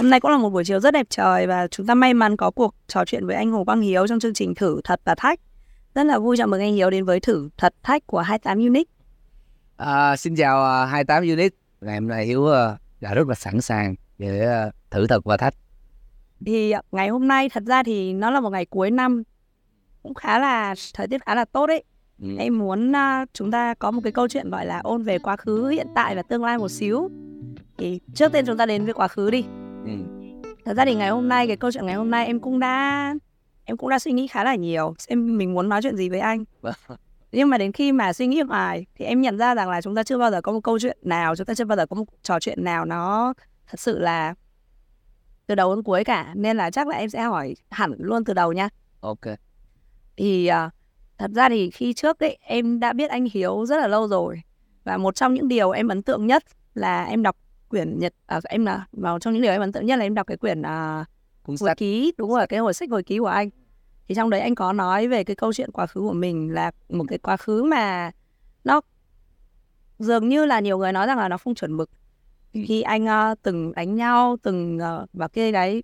Hôm nay cũng là một buổi chiều rất đẹp trời và chúng ta may mắn có cuộc trò chuyện với anh Hồ Quang Hiếu trong chương trình Thử Thật và Thách. Rất là vui chào mừng anh Hiếu đến với Thử Thật Thách của 28 Unit. À, xin chào uh, 28 Unit. Ngày hôm nay Hiếu uh, đã rất là sẵn sàng để uh, thử thật và thách. Thì uh, ngày hôm nay thật ra thì nó là một ngày cuối năm cũng khá là thời tiết khá là tốt đấy. Ừ. Em muốn uh, chúng ta có một cái câu chuyện gọi là ôn về quá khứ, hiện tại và tương lai một xíu. Thì trước tiên chúng ta đến với quá khứ đi. Ừ. Thật ra thì ngày hôm nay cái câu chuyện ngày hôm nay em cũng đã em cũng đã suy nghĩ khá là nhiều xem mình muốn nói chuyện gì với anh. Vâng. Nhưng mà đến khi mà suy nghĩ hoài thì em nhận ra rằng là chúng ta chưa bao giờ có một câu chuyện nào, chúng ta chưa bao giờ có một trò chuyện nào nó thật sự là từ đầu đến cuối cả nên là chắc là em sẽ hỏi hẳn luôn từ đầu nha. Ok. Thì uh, thật ra thì khi trước ấy em đã biết anh Hiếu rất là lâu rồi và một trong những điều em ấn tượng nhất là em đọc quyển nhật à, em là vào trong những điều em ấn tượng nhất là em đọc cái quyển à, hồi ký đúng rồi cái hồi sách hồi ký của anh thì trong đấy anh có nói về cái câu chuyện quá khứ của mình là một cái quá khứ mà nó dường như là nhiều người nói rằng là nó không chuẩn mực ừ. khi anh uh, từng đánh nhau từng uh, vào cái đấy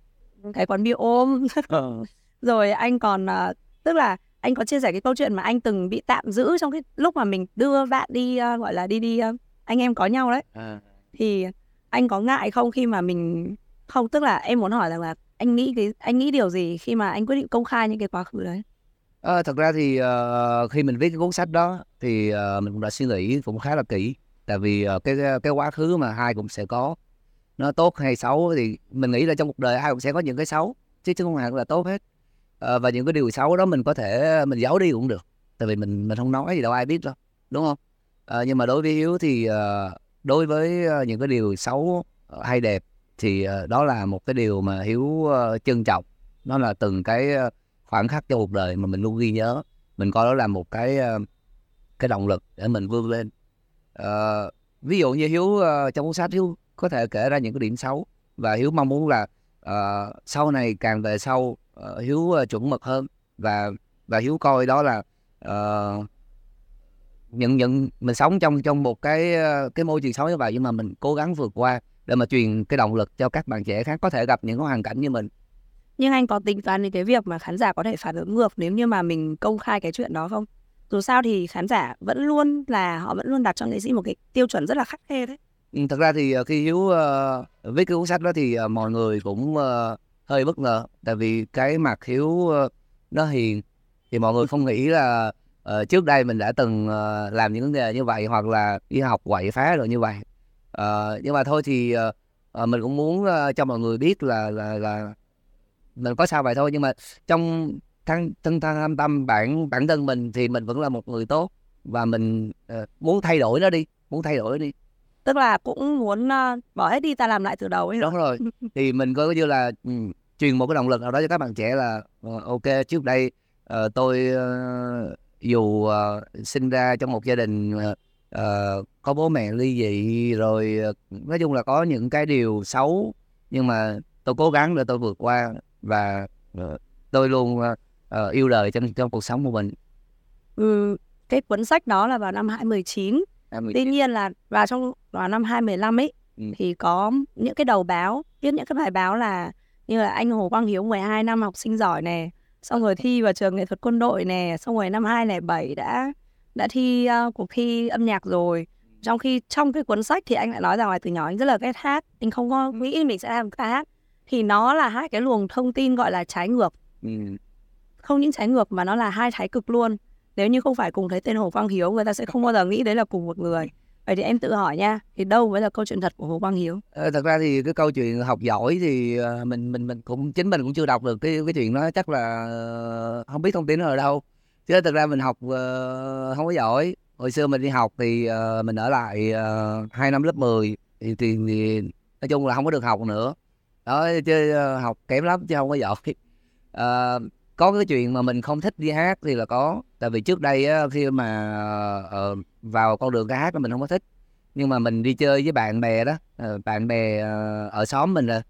cái quán bia ôm ờ. rồi anh còn uh, tức là anh có chia sẻ cái câu chuyện mà anh từng bị tạm giữ trong cái lúc mà mình đưa bạn đi uh, gọi là đi đi uh, anh em có nhau đấy à. thì anh có ngại không khi mà mình không tức là em muốn hỏi rằng là anh nghĩ cái anh nghĩ điều gì khi mà anh quyết định công khai những cái quá khứ đấy? À, thật ra thì uh, khi mình viết cái cuốn sách đó thì uh, mình cũng đã suy nghĩ cũng khá là kỹ. Tại vì uh, cái cái quá khứ mà hai cũng sẽ có. Nó tốt hay xấu thì mình nghĩ là trong cuộc đời ai cũng sẽ có những cái xấu chứ chứ không hẳn là tốt hết. Uh, và những cái điều xấu đó mình có thể mình giấu đi cũng được. Tại vì mình mình không nói gì đâu ai biết đâu đúng không? Uh, nhưng mà đối với hiếu thì uh, đối với ờ, những cái điều xấu ờ, hay đẹp thì ờ, đó là một cái điều mà hiếu trân trọng. Nó là từng cái khoảnh khắc trong cuộc đời mà mình luôn ghi nhớ. Mình coi đó là một cái cái động lực để mình vươn lên. À, ví dụ như hiếu trong cuốn sách hiếu có thể kể ra những cái điểm xấu và hiếu mong muốn là uh, sau này càng về sau uh, hiếu uh, chuẩn mực hơn và và hiếu coi đó là uh, nhận nhận mình sống trong trong một cái ờ, cái môi trường sống như vậy nhưng mà mình cố gắng vượt qua để mà truyền cái động lực cho các bạn trẻ khác có thể gặp những hoàn cảnh như mình. Nhưng anh có tính toán đến cái việc mà khán giả có thể phản ứng ngược nếu như mà mình công khai cái chuyện đó không? Dù sao thì khán giả vẫn luôn là họ vẫn luôn đặt cho nghệ sĩ một cái tiêu chuẩn rất là khắc khe đấy. Ừ, thật ra thì ờ, khi hiếu uh, viết cái cuốn sách đó thì uh, mọi người cũng uh, hơi bất ngờ. Tại vì cái mặt hiếu uh, nó hiền thì mọi người không nghĩ là uh, trước đây mình đã từng uh, làm những nghề như vậy hoặc là đi học quậy phá rồi như vậy. Uh, nhưng mà thôi thì uh, uh, mình cũng muốn uh, cho mọi người biết là là là mình có sao vậy thôi. Nhưng mà trong thân thân thân tâm bản bản thân mình thì mình vẫn là một người tốt và mình uh, muốn thay đổi nó đi muốn thay đổi nó đi. Tức là cũng muốn uh, bỏ hết đi ta làm lại từ đầu ấy đúng rồi. Thì mình coi như là um, truyền một cái động lực nào đó cho các bạn trẻ là uh, ok trước đây uh, tôi uh, dù uh, sinh ra trong một gia đình uh, có bố mẹ ly dị rồi uh, nói chung là có những cái điều xấu nhưng mà tôi cố gắng để tôi vượt qua và uh, tôi luôn uh, uh, yêu đời trong trong cuộc sống của mình. Ừ, cái cuốn sách đó là vào năm 2019. 2019. Tuy nhiên là vào trong vào năm 2015 ấy ừ. thì có những cái đầu báo viết những cái bài báo là như là anh Hồ Quang Hiếu 12 năm học sinh giỏi này xong rồi thi vào trường nghệ thuật quân đội nè xong rồi năm 2007 đã đã thi uh, cuộc thi âm nhạc rồi. Trong khi trong cái cuốn sách thì anh lại nói rằng là từ nhỏ anh rất là ghét hát anh không có nghĩ mình sẽ làm ca hát. Thì nó là hai cái luồng thông tin gọi là trái ngược. Ừ. không những trái ngược mà nó là hai thái cực luôn. Nếu như không phải cùng thấy tên Hồ Quang Hiếu người ta sẽ không bao giờ nghĩ đấy là cùng một người vậy thì em tự hỏi nha thì đâu mới là câu chuyện thật của Hồ Quang Hiếu? Ờ, thật ra thì cái câu chuyện học giỏi thì ờ, mình mình mình cũng chính mình cũng chưa đọc được cái cái chuyện đó chắc là ờ, không biết thông tin ở đâu. Chứ thật ra mình học uh, không có giỏi. Hồi xưa mình đi học thì uh, mình ở lại hai năm lớp 10 thì, thì, thì nói chung là không có được học nữa. Đó chứ uh, học kém lắm chứ không có giỏi. Uh, có cái chuyện mà mình không thích đi hát thì là có. Tại vì trước đây á, khi mà uh, vào con đường ca hát là mình không có thích. Nhưng mà mình đi chơi với bạn bè đó uh, bạn bè uh, ở xóm mình rồi.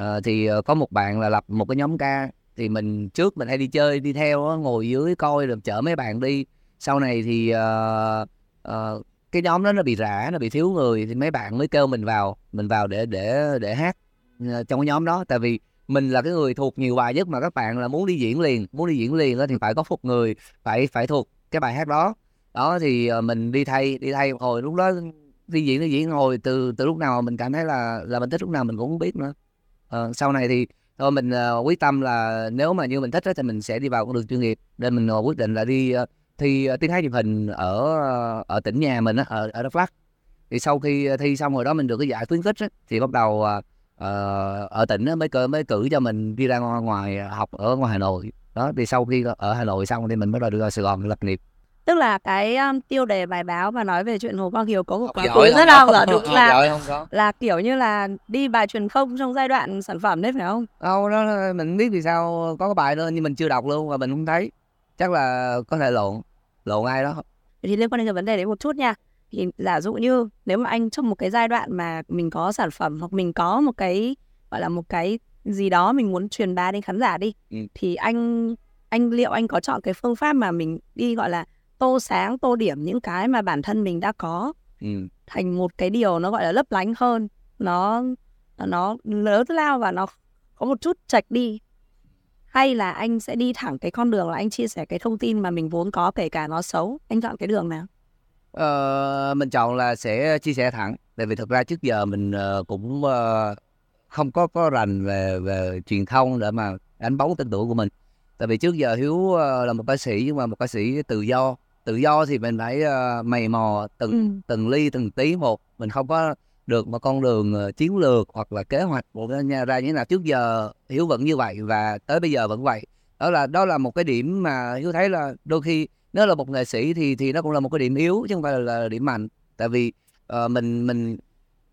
Uh, thì uh, có một bạn là lập một cái nhóm ca. Thì mình trước mình hay đi chơi đi theo đó, ngồi dưới coi rồi chở mấy bạn đi. Sau này thì uh, uh, cái nhóm đó nó bị rã nó bị thiếu người thì mấy bạn mới kêu mình vào. Mình vào để để để hát trong cái nhóm đó. Tại vì mình là cái người thuộc nhiều bài nhất mà các bạn là muốn đi diễn liền muốn đi diễn liền đó thì phải có phục người phải phải thuộc cái bài hát đó. Đó thì ờ, mình đi thay đi thay hồi lúc đó đi diễn đi diễn hồi từ từ lúc nào mình cảm thấy là là mình thích lúc nào mình cũng không biết nữa. À, sau này thì thôi mình uh, quyết tâm là nếu mà như mình thích đó, thì mình sẽ đi vào con đường chuyên nghiệp. Nên mình uh, quyết định là đi uh, thi uh, tiếng hát truyền hình ở uh, ở tỉnh nhà mình uh, ở ở đắk lắk. Thì sau khi thi xong rồi đó mình được cái giải khuyến khích á, thì bắt đầu uh, ở tỉnh mới cử mới cử cho mình đi ra ngoài học ở ngoài hà nội. Đó thì sau khi ở hà nội xong thì mình đầu đưa ra sài gòn lập nghiệp. Tức là cái um, tiêu đề bài báo mà nói về chuyện Hồ Quang Hiếu có một quá khứ rất là là đúng là là kiểu như là đi bài truyền không trong giai đoạn sản phẩm đấy phải không? Đâu đó mình biết vì sao có cái bài đó nhưng mình chưa đọc luôn và mình không thấy. Chắc là có thể lộn lộn ai đó. Thì liên quan đến cái vấn đề đấy một chút nha thì giả dụ như nếu mà anh trong một cái giai đoạn mà mình có sản phẩm hoặc mình có một cái gọi là một cái gì đó mình muốn truyền bá đến khán giả đi ừ. thì anh anh liệu anh có chọn cái phương pháp mà mình đi gọi là tô sáng tô điểm những cái mà bản thân mình đã có ừ. thành một cái điều nó gọi là lấp lánh hơn nó nó lớn lao và nó có một chút chạch đi hay là anh sẽ đi thẳng cái con đường là anh chia sẻ cái thông tin mà mình vốn có kể cả nó xấu anh chọn cái đường nào ờ, mình chọn là sẽ chia sẻ thẳng. Tại vì thực ra trước giờ mình uh, cũng uh, không có có rành về về truyền thông để mà đánh bóng tên tuổi của mình. Tại vì trước giờ hiếu uh, là một ca sĩ nhưng mà một ca sĩ tự do. Tự do thì mình phải uh, mày mò từng ừ. từng ly từng tí một. Mình không có được một con đường uh, chiến lược hoặc là kế hoạch của nhà ra như thế nào. Trước giờ hiếu vẫn như vậy và tới bây giờ vẫn vậy. Đó là đó là một cái điểm mà hiếu thấy là đôi khi nếu là một nghệ sĩ thì thì nó cũng là một cái điểm yếu chứ không phải là, là điểm mạnh. Tại vì uh, mình mình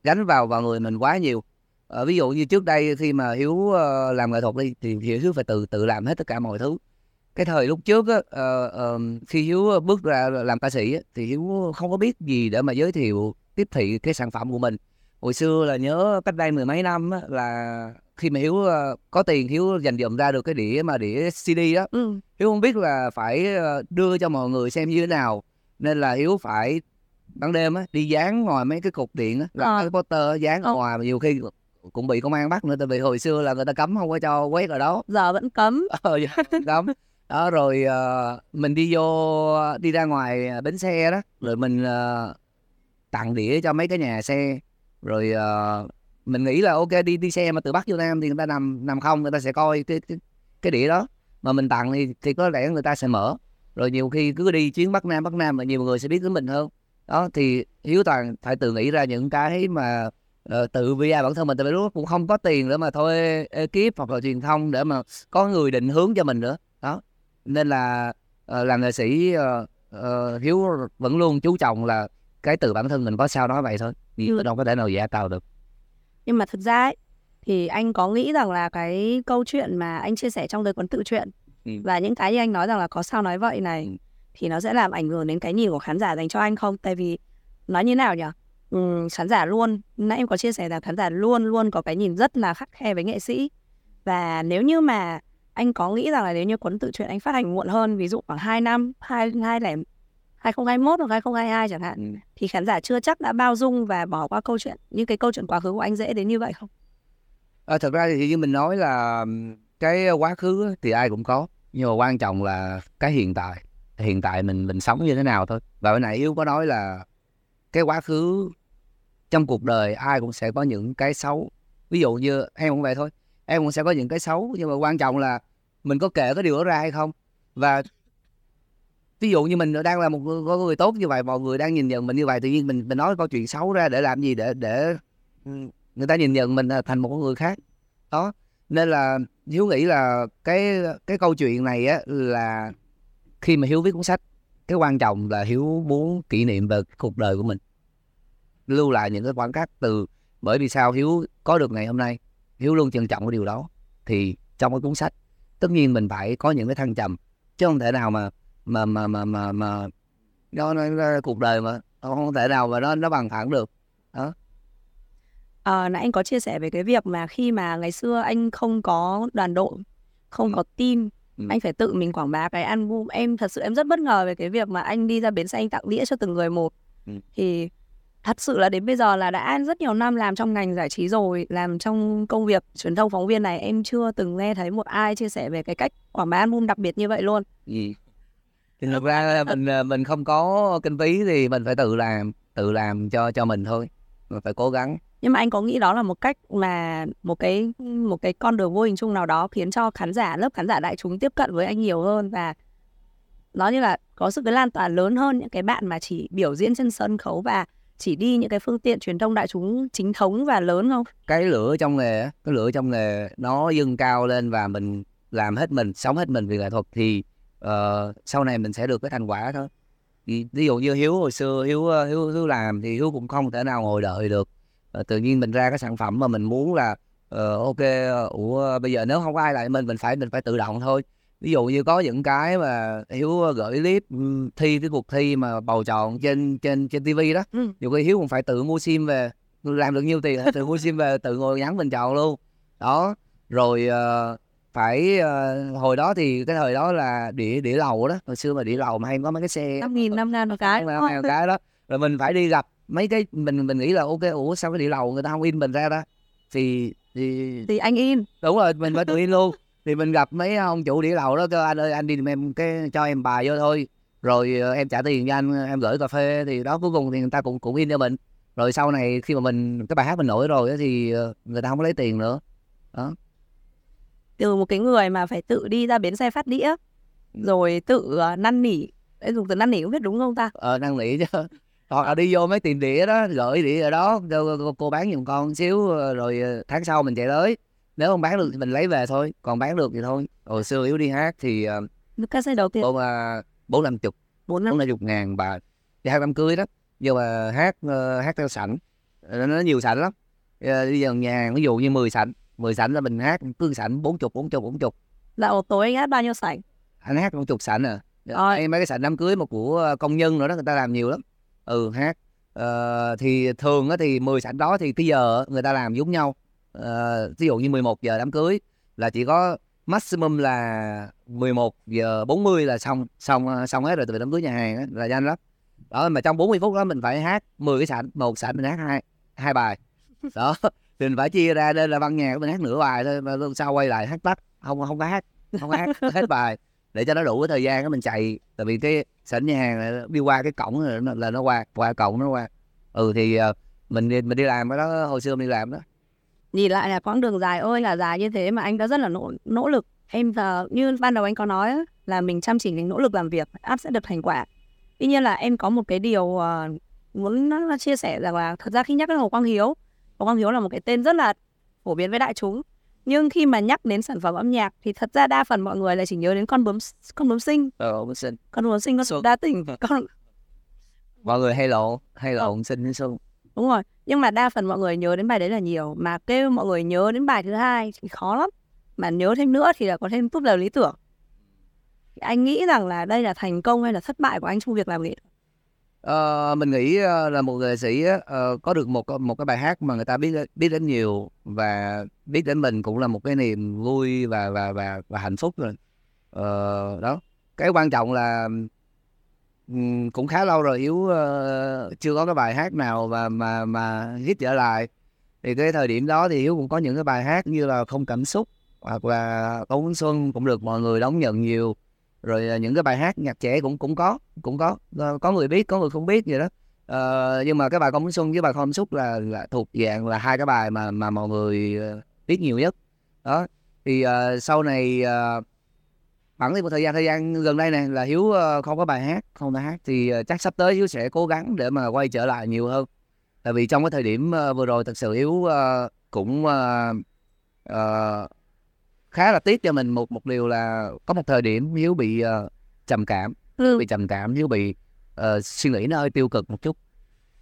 gánh vào vào người mình quá nhiều. Uh, ví dụ như trước đây khi mà hiếu uh, làm nghệ thuật đi thì hiếu phải tự tự làm hết tất cả mọi thứ. Cái thời lúc trước á uh, uh, khi hiếu bước ra làm ca sĩ á, thì hiếu không có biết gì để mà giới thiệu tiếp thị cái sản phẩm của mình. Hồi xưa là nhớ cách đây mười mấy năm á, là khi mà hiếu uh, có tiền hiếu dành dụm ra được cái đĩa mà đĩa cd đó ừ. hiếu không biết là phải đưa cho mọi người xem như thế nào nên là hiếu phải ban đêm á đi dán ngoài mấy cái cục điện á là à. cái poster dán ở ngoài mà nhiều khi cũng bị công an bắt nữa tại vì hồi xưa là người ta cấm không có cho quét ở đó giờ vẫn cấm ờ cấm đó rồi uh, mình đi vô đi ra ngoài bến xe đó rồi mình uh, tặng đĩa cho mấy cái nhà xe rồi uh, mình nghĩ là ok đi đi xe mà từ bắc vô nam thì người ta nằm nằm không người ta sẽ coi cái cái, cái đĩa đó. Mà mình tặng thì thì có lẽ người ta sẽ mở. Rồi nhiều khi cứ đi chuyến bắc nam bắc nam mà nhiều người sẽ biết đến mình hơn. Đó thì hiếu toàn phải tự nghĩ ra những cái mà uh, tự vi bản thân mình. Tại vì lúc cũng không có tiền nữa mà thôi ekip hoặc là truyền thông để mà có người định hướng cho mình nữa. Đó nên là uh, làm nghệ sĩ uh, uh, hiếu vẫn luôn chú trọng là cái từ bản thân mình có sao nói vậy thôi. Chứ ừ. đâu có thể nào giả tạo được nhưng mà thực ra ấy, thì anh có nghĩ rằng là cái câu chuyện mà anh chia sẻ trong đời cuốn tự truyện ừ. và những cái như anh nói rằng là có sao nói vậy này ừ. thì nó sẽ làm ảnh hưởng đến cái nhìn của khán giả dành cho anh không tại vì nói như nào nhỉ ừ, khán giả luôn nãy em có chia sẻ là khán giả luôn luôn có cái nhìn rất là khắc khe với nghệ sĩ và nếu như mà anh có nghĩ rằng là nếu như cuốn tự truyện anh phát hành muộn hơn ví dụ khoảng 2 năm hai hai lẻ 2021 hoặc 2022 chẳng hạn ừ. thì khán giả chưa chắc đã bao dung và bỏ qua câu chuyện những cái câu chuyện quá khứ của anh dễ đến như vậy không? À, thật ra thì như mình nói là cái quá khứ thì ai cũng có nhưng mà quan trọng là cái hiện tại hiện tại mình mình sống như thế nào thôi và hồi nãy yếu có nói là cái quá khứ trong cuộc đời ai cũng sẽ có những cái xấu ví dụ như em cũng vậy thôi em cũng sẽ có những cái xấu nhưng mà quan trọng là mình có kể cái điều đó ra hay không và ví dụ như mình đang là một người, người tốt như vậy mọi người đang nhìn nhận mình như vậy tự nhiên mình mình nói câu chuyện xấu ra để làm gì? Để để người ta nhìn nhận mình à, thành một người khác. Đó. Nên là hiếu nghĩ là cái cái câu chuyện này á là khi mà hiếu viết cuốn sách cái quan trọng là hiếu muốn kỷ niệm về cuộc đời của mình. Lưu lại những cái khoảnh khắc từ bởi vì sao hiếu có được ngày hôm nay hiếu luôn trân trọng cái điều đó. Thì trong cái cuốn sách tất nhiên mình phải có những cái thăng trầm chứ không thể nào mà mà mà mà mà mà nó, nó, nó cuộc đời mà không thể nào mà nó nó bằng thẳng được đó à, nãy anh có chia sẻ về cái việc mà khi mà ngày xưa anh không có đoàn đội không ừ. có team ừ. anh phải tự mình quảng bá cái album em thật sự em rất bất ngờ về cái việc mà anh đi ra bến xe anh tặng đĩa cho từng người một ừ. thì thật sự là đến bây giờ là đã rất nhiều năm làm trong ngành giải trí rồi làm trong công việc truyền thông phóng viên này em chưa từng nghe thấy một ai chia sẻ về cái cách quảng bá album đặc biệt như vậy luôn gì thì thực ra mình ờ, mình không có kinh phí thì mình phải tự làm tự làm cho cho mình thôi. Mình phải cố gắng. Nhưng mà anh có nghĩ đó là một cách mà một cái một cái con đường vô hình chung nào đó khiến cho khán giả lớp khán giả đại chúng tiếp cận với anh nhiều hơn và nó như là có sự cái lan tỏa lớn hơn những cái bạn mà chỉ biểu diễn trên sân khấu và chỉ đi những cái phương tiện truyền thông đại chúng chính thống và lớn không? Cái lửa trong nghề, cái lửa trong nghề nó dâng cao lên và mình làm hết mình, sống hết mình vì nghệ thuật. Thì uh, sau này mình sẽ được cái thành quả thôi. Ví, dụ như Hiếu hồi xưa Hiếu Hiếu Hiếu làm thì Hiếu cũng không thể nào ngồi đợi được. Uh, tự nhiên mình ra cái sản phẩm mà mình muốn là uh, ok, ủa bây giờ nếu không có ai lại mình mình phải mình phải tự động thôi ví dụ như có những cái mà hiếu gửi clip ừ, thi cái cuộc thi mà bầu chọn trên trên trên tivi đó ừ. nhiều khi hiếu cũng phải tự mua sim về làm được nhiêu tiền tự mua sim về tự ngồi nhắn mình chọn luôn đó rồi uh, phải uh, hồi đó thì cái thời đó là đĩa đĩa lầu đó hồi xưa mà đĩa lầu mà hay có mấy cái xe năm nghìn năm ngàn một cái năm ngàn một cái đó. Rồi mình phải đi gặp mấy cái mình mình nghĩ là ok ủa sao cái đĩa lầu người ta không in mình ra đó thì thì thì anh in. Đúng rồi mình phải tự in luôn. Thì mình gặp mấy ông chủ đĩa lầu đó kêu anh ơi anh đi em cái cho em bài vô thôi. Rồi ờ, em trả tiền cho anh em gửi cà phê thì đó cuối cùng thì người ta cũng cũng in cho mình. Rồi sau này khi mà mình cái bài hát mình nổi rồi thì ờ, người ta không có lấy tiền nữa. Đó từ một cái người mà phải tự đi ra bến xe phát đĩa rồi tự uh, năn nỉ dùng từ năn nỉ cũng biết đúng không ta? Ờ năn nỉ chứ. Hoặc là đi vô mấy tiền đĩa đó gửi đĩa ở đó cô, cô bán giùm con xíu rồi tháng sau mình chạy tới. Nếu không bán được thì mình lấy về thôi còn bán được thì thôi. Hồi xưa yếu đi hát thì ca xe đầu tiên. bốn năm chục bốn năm. chục ngàn bà đi hát đám cưới đó. Nhưng mà hát hát theo sảnh nó, nhiều sảnh lắm. Bây giờ nhà ví dụ như 10 sảnh 10 sảnh là mình hát cứ sảnh bốn chục bốn chục bốn chục. Là một tối anh hát bao nhiêu sảnh? Anh hát một chục sảnh à. Rồi. mấy cái sảnh đám cưới mà của công nhân nữa đó người ta làm nhiều lắm. Ừ hát. Uh, thì thường á thì 10 sảnh đó thì cái giờ người ta làm giống nhau. Uh, ví dụ như 11 giờ đám cưới là chỉ có maximum là 11 giờ 40 là xong xong ờ, xong hết rồi từ đám cưới nhà hàng đó, là nhanh lắm. Đó mà trong 40 phút đó mình phải hát 10 cái sảnh một sảnh mình hát hai hai bài. Đó thì mình phải chia ra đây là văn nhạc mình hát nửa bài thôi mà sau quay lại hát tắt. Không không có hát không có hát hết bài. Để cho nó đủ cái thời gian đó mình chạy. Tại vì cái sảnh nhà hàng đi qua cái cổng là nó, là nó qua qua cổng nó qua. Ừ thì ờ, mình mình mình đi làm cái đó hồi xưa mình đi làm đó. Nhìn lại là quãng đường dài ơi là dài như thế mà anh đã rất là nỗ nỗ lực. Em giờ như ban đầu anh có nói là mình chăm chỉ mình nỗ lực làm việc áp sẽ được thành quả. Tuy nhiên là em có một cái điều uh, muốn chia sẻ rằng là thật ra khi nhắc đến hồ quang hiếu hồ quang hiếu là một cái tên rất là phổ biến với đại chúng. Nhưng khi mà nhắc đến sản phẩm âm nhạc thì thật ra đa phần mọi người lại chỉ nhớ đến con bướm con bướm sinh. Ờ, bướm sinh. Con bướm sinh con đa tình. Con mọi người hay lộ hay lộ ờ. sinh xuân đúng rồi nhưng mà đa phần mọi người nhớ đến bài đấy là nhiều. Mà kêu mọi người nhớ đến bài thứ hai thì khó lắm. Mà nhớ thêm nữa thì là có thêm tốt lời lý tưởng. Anh nghĩ rằng là đây là thành công hay là thất bại của anh trong việc làm nghệ uh, mình nghĩ ờ, là một nghệ sĩ uh, có được một một cái bài hát mà người ta biết biết đến nhiều và biết đến mình cũng là một cái niềm vui và và và và hạnh phúc rồi. uh, đó. Cái quan trọng là cũng khá lâu rồi yếu uh, chưa có cái bài hát nào mà mà mà hit trở lại thì cái thời điểm đó thì Hiếu cũng có những cái bài hát như là không cảm xúc hoặc là Tống Xuân cũng được mọi người đón nhận nhiều rồi à, những cái bài hát nhạc trẻ cũng cũng có cũng có. Ờ, có người biết có người không biết vậy đó. Ờ, nhưng mà cái bài công xuân với bài không xúc là, là thuộc dạng là hai cái bài mà mà mọi người ờ, biết nhiều nhất. Đó. Thì uh, sau này uh, khoảng một thời gian thời gian gần đây này là hiếu uh, không có bài hát không có hát thì uh, chắc sắp tới hiếu sẽ cố gắng để mà quay trở lại nhiều hơn. Tại vì trong cái thời điểm uh, vừa rồi thật sự hiếu cũng khá là tiếc cho mình một một điều là có một thời điểm hiếu bị trầm cảm ừ. bị trầm cảm hiếu bị uh, suy nghĩ nó hơi tiêu cực một chút.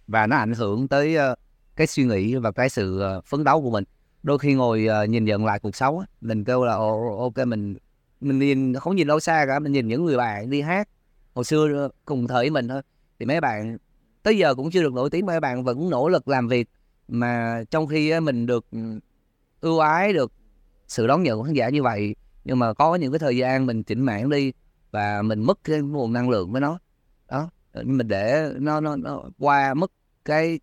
Và nó ảnh hưởng tới uh, cái suy nghĩ và cái sự uh, phấn đấu của mình. Đôi khi ngồi uh, nhìn nhận lại cuộc sống mình kêu là ok mình mình nhìn không nhìn đâu xa cả mình nhìn những người bạn đi hát hồi xưa cùng thời mình thôi. Thì mấy bạn tới giờ cũng chưa được nổi tiếng mấy bạn vẫn nỗ lực làm việc mà trong khi mình được ừ, ưu ái được sự đón nhận của khán giả như vậy nhưng mà có những cái thời gian mình chỉnh mạng đi và mình mất cái nguồn năng lượng với nó. Đó mình để nó nó, nó qua mất cái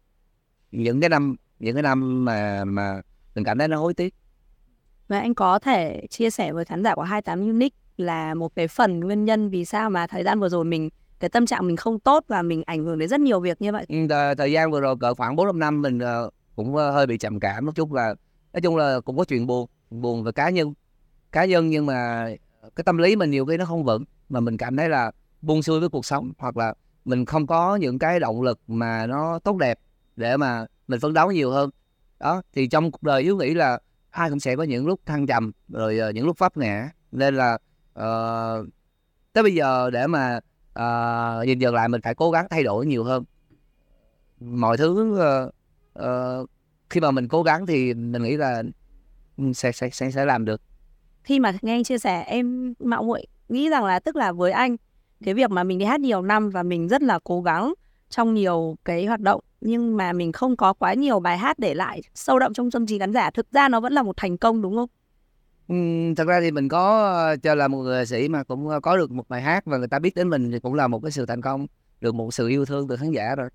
những cái năm những cái năm mà mà mình cảm thấy nó hối tiếc. Và anh có thể chia sẻ với khán giả của 28 Unique là một cái phần nguyên nhân vì sao mà thời gian vừa rồi mình cái tâm trạng mình không tốt và mình ảnh hưởng đến rất nhiều việc như vậy. Ừ, thời, thời gian vừa rồi cỡ khoảng 4 5 năm mình uh, cũng uh, hơi bị trầm cảm một chút là nói chung là cũng có chuyện buồn, buồn về cá nhân. Cá nhân nhưng mà cái tâm lý mình nhiều khi nó không vững mà mình cảm thấy là buông xuôi với cuộc sống hoặc là mình không có những cái động lực mà nó tốt đẹp để mà mình phấn đấu nhiều hơn đó thì trong cuộc đời hiếu nghĩ là ai cũng sẽ có những lúc thăng trầm rồi uh, những lúc vấp ngã nên là uh, tới bây giờ để mà ờ, uh, nhìn dần lại mình phải cố gắng thay đổi nhiều hơn mọi thứ uh, uh, khi mà mình cố gắng thì mình nghĩ là sẽ sẽ sẽ sẽ làm được khi mà nghe anh chia sẻ em mạo muội nghĩ rằng là tức là với anh cái việc mà mình đi hát nhiều năm và mình rất là cố gắng trong nhiều cái hoạt động nhưng mà mình không có quá nhiều bài hát để lại sâu đậm trong tâm trí khán giả thực ra nó vẫn là một thành công đúng không? Ừ, thật ra thì mình có cho là một người sĩ mà cũng có được một bài hát và người ta biết đến mình thì cũng là một cái sự thành công được một sự yêu thương từ khán giả rồi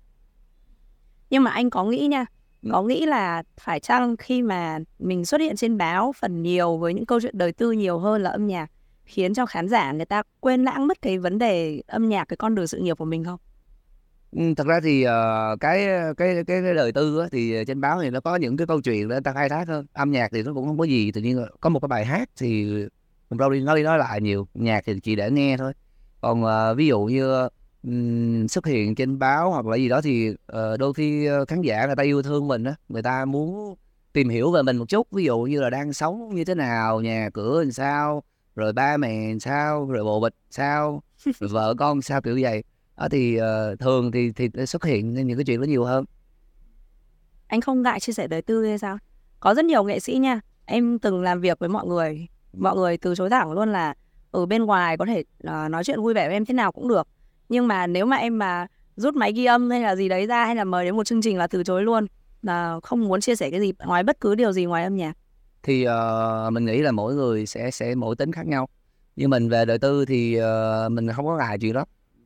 nhưng mà anh có nghĩ nha ừ có nghĩ là phải chăng khi mà mình xuất hiện trên báo phần nhiều với những câu chuyện đời tư nhiều hơn là âm nhạc khiến cho khán giả người ta quên lãng mất cái vấn đề âm nhạc cái con đường sự nghiệp của mình không? Ừ, thật ra thì uh, cái, cái cái cái đời tư á, thì trên báo thì nó có những cái câu chuyện để ta khai thác hơn âm nhạc thì nó cũng không có gì tự nhiên có một cái bài hát thì mình đâu đi nói đi nói lại nhiều nhạc thì chỉ để nghe thôi còn uh, ví dụ như um, xuất hiện trên báo hoặc là gì đó thì uh, đôi khi ờ, khán giả người ta yêu thương mình á người ta muốn tìm hiểu về mình một chút. Ví dụ như là đang sống như thế nào nhà cửa làm sao rồi ba mẹ làm sao rồi bộ bịch sao rồi vợ con sao kiểu vậy. Đó thì uh, thường thì thì xuất hiện những cái chuyện đó nhiều hơn. Anh không ngại chia sẻ đời tư hay sao? Có rất nhiều nghệ sĩ nha. Em từng làm việc với mọi người mọi người từ chối thẳng luôn là ở bên ngoài có thể uh, nói chuyện vui vẻ với em thế nào cũng được nhưng mà nếu mà em mà rút máy ghi âm hay là gì đấy ra hay là mời đến một chương trình là từ chối luôn là không muốn chia sẻ cái gì ngoài bất cứ điều gì ngoài âm nhạc. Thì uh, mình nghĩ là mỗi người sẽ sẽ mỗi tính khác nhau. Như mình về đời tư thì uh, mình không có ngại chuyện đó.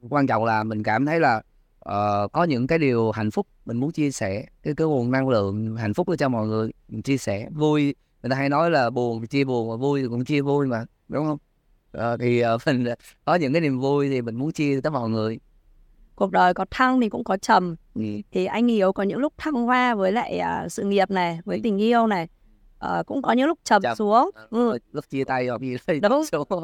Quan trọng là mình cảm thấy là uh, có những cái điều hạnh phúc mình muốn chia sẻ cái cái nguồn năng lượng hạnh phúc để cho mọi người mình chia sẻ. Vui người ta hay nói là buồn chia buồn mà vui thì cũng chia vui mà đúng không? Uh, thì uh, mình có những cái niềm vui thì mình muốn chia tới mọi người cuộc đời có thăng thì cũng có trầm ừ. thì anh hiếu có những lúc thăng hoa với lại uh, sự nghiệp này với tình yêu này uh, cũng có những lúc trầm, trầm. xuống ừ. lúc chia tay hoặc gì đấy đúng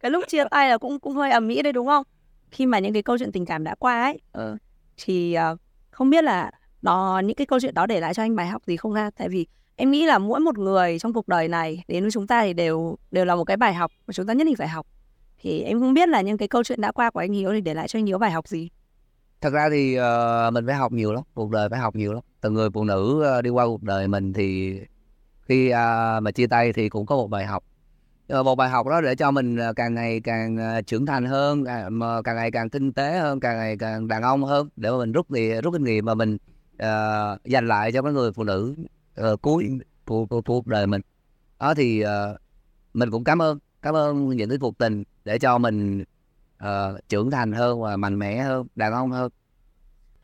cái lúc chia tay là cũng cũng hơi ầm ĩ đấy đúng không khi mà những cái câu chuyện tình cảm đã qua ấy ừ. thì uh, không biết là nó những cái câu chuyện đó để lại cho anh bài học gì không ha tại vì em nghĩ là mỗi một người trong cuộc đời này đến với chúng ta thì đều đều là một cái bài học mà chúng ta nhất định phải học. Thì em không biết là những cái câu chuyện đã qua của anh Hiếu thì để lại cho anh Hiếu bài học gì. Thật ra thì uh, mình phải học nhiều lắm cuộc đời phải học nhiều lắm. Từng người phụ nữ uh, đi qua cuộc đời mình thì khi uh, mà chia tay thì cũng có một bài học. Uh, một bài học đó để cho mình càng ngày càng trưởng thành hơn à, mà càng ngày càng tinh tế hơn càng ngày càng đàn ông hơn để mà mình rút thì rút kinh nghiệm mà mình uh, dành lại cho cái người phụ nữ uh, cuối của, của, cuộc đời mình đó thì uh, mình cũng cảm ơn cảm ơn những cái cuộc tình để cho mình uh, trưởng thành hơn và mạnh mẽ hơn đàn ông hơn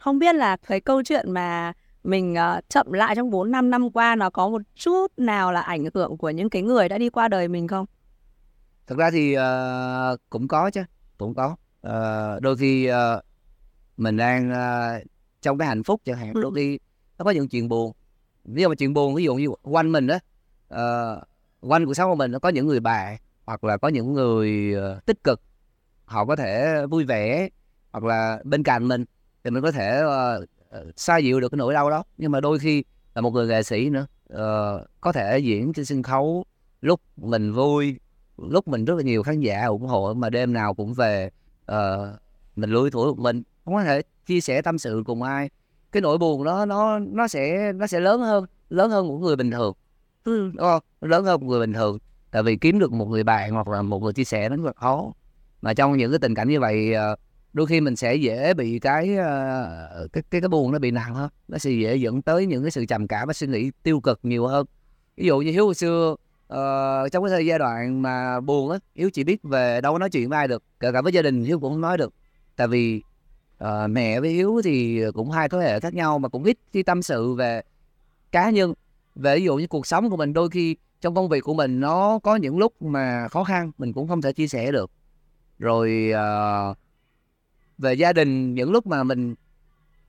không biết là cái câu chuyện mà mình uh, chậm lại trong 4 năm năm qua nó có một chút nào là ảnh hưởng của những cái người đã đi qua đời mình không? Thực ra thì uh, cũng có chứ, cũng có. Uh, đôi khi uh, mình đang uh, trong cái hạnh phúc chẳng hạn, đôi khi nó có những chuyện buồn. Ví dụ mà chuyện buồn ví dụ như quanh mình đó, uh, ờ, quanh cuộc sống của mình nó có những người bạn hoặc là có những người uh, tích cực, họ có thể vui vẻ hoặc là bên cạnh mình thì mình có thể uh, xoa dịu được cái nỗi đau đó. Nhưng mà đôi khi là một người nghệ sĩ nữa uh, có thể diễn trên sân khấu lúc mình vui lúc mình rất là nhiều khán giả ủng hộ mà đêm nào cũng về uh, mình lủi thủi một mình. Không có thể chia sẻ tâm sự cùng ai cái nỗi buồn đó nó nó sẽ nó sẽ lớn hơn lớn hơn một người bình thường. Ừ. đúng không? Lớn hơn một người bình thường. Tại vì kiếm được một người bạn hoặc là một người chia sẻ nó rất là khó. Mà trong những cái tình cảnh như vậy uh, đôi khi mình sẽ dễ bị cái uh, cái cái cái buồn nó bị nặng hơn. Nó sẽ dễ dẫn tới những cái sự trầm cảm và suy nghĩ tiêu cực nhiều hơn. Ví dụ như hiếu hồi xưa uh, trong cái thời giai đoạn mà buồn á hiếu chỉ biết về đâu có nói chuyện với ai được. Kể cả với gia đình hiếu cũng không nói được. Tại vì uh, mẹ với hiếu thì cũng hai thế hệ khác nhau mà cũng ít khi tâm sự về cá nhân. Về ví dụ như cuộc sống của mình đôi khi trong công việc của mình nó có những lúc mà khó khăn mình cũng không thể chia sẻ được. Rồi uh, về gia đình những lúc mà mình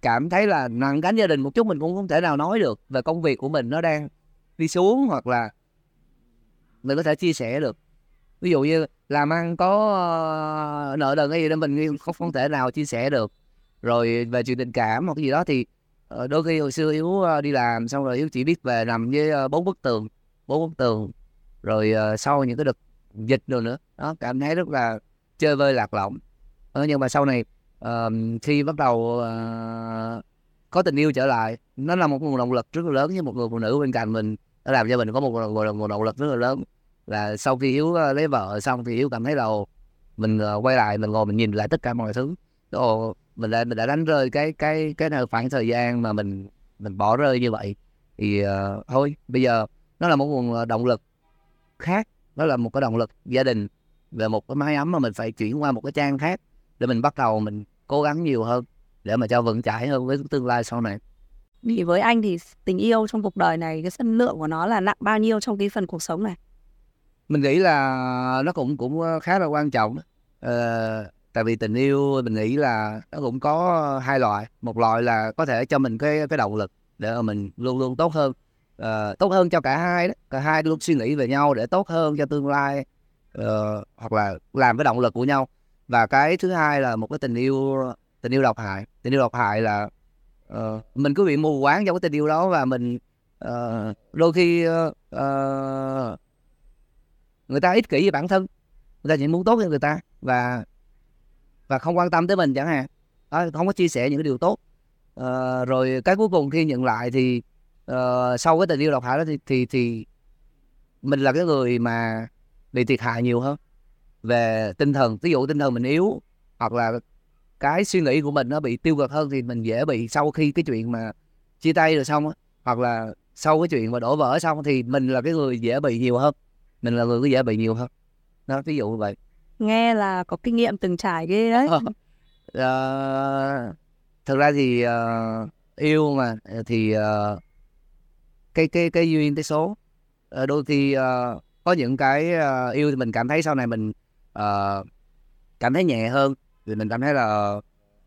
cảm thấy là nặng gánh gia đình một chút mình cũng không thể nào nói được về công việc của mình nó đang đi xuống hoặc là mình có thể chia sẻ được. Ví dụ như làm ăn có uh, nợ nần cái gì đó mình không không thể nào chia sẻ được rồi về chuyện tình cảm hoặc cái gì đó thì ờ, đôi khi hồi xưa hiếu ờ, đi làm xong rồi hiếu chỉ biết về nằm với ờ, bốn bức tường bốn bức tường. Rồi sau những cái đợt dịch rồi nữa đó cảm thấy rất là chơi vơi lạc lõng. Nhưng mà sau này uh, khi bắt đầu uh, có tình yêu trở lại nó là một nguồn động lực rất là lớn với một người phụ nữ bên cạnh mình nó làm cho mình có một nguồn, động lực rất là lớn. Là sau khi hiếu lấy vợ xong thì hiếu cảm thấy là mình quay lại mình ngồi mình nhìn lại tất cả mọi thứ. Ồ mình đã mình đã đánh rơi cái cái cái khoảng thời gian mà mình mình bỏ rơi như vậy. Thì uh, thôi bây giờ nó là một nguồn động lực khác nó là một cái động lực gia đình về một cái mái ấm mà mình phải chuyển qua một cái trang khác để mình bắt đầu mình cố gắng nhiều hơn để mà cho vững chãi hơn với tương lai sau này. Thì với anh thì tình yêu trong cuộc đời này cái phân lượng của nó là nặng bao nhiêu trong cái phần cuộc sống này? Mình nghĩ là nó cũng cũng khá là quan trọng ờ, tại vì tình yêu mình nghĩ là nó cũng có hai loại. Một loại là có thể cho mình cái cái động lực để mà mình luôn luôn tốt hơn uh, tốt hơn cho cả hai đó cả hai luôn suy nghĩ về nhau để tốt hơn cho tương lai uh, hoặc là làm cái động lực của nhau. Và cái thứ hai là một cái tình yêu tình yêu độc hại. Tình yêu độc hại là uh, mình cứ bị mù quáng trong cái tình yêu đó và mình uh, đôi khi uh, uh, người ta ích kỷ với bản thân người ta chỉ muốn tốt cho người ta. Và và không quan tâm tới mình chẳng hạn. À, không có chia sẻ những cái điều tốt. À, rồi cái cuối cùng khi nhận lại thì uh, sau cái tình yêu độc hại đó thì, thì thì mình là cái người mà bị thiệt hại nhiều hơn. Về tinh thần ví dụ tinh thần mình yếu hoặc là cái suy nghĩ của mình nó bị tiêu cực hơn thì mình dễ bị sau khi cái chuyện mà chia tay rồi xong hoặc là sau cái chuyện mà đổ vỡ xong thì mình là cái người dễ bị nhiều hơn. Mình là người dễ bị nhiều hơn. Nó ví dụ như vậy nghe là có kinh nghiệm từng trải ghê đấy. Uh, thực ra thì uh, yêu mà thì uh, cái cái cái duyên cái số. Uh, đôi khi uh, có những cái uh, yêu thì mình cảm thấy sau này mình uh, cảm thấy nhẹ hơn. Thì mình cảm thấy là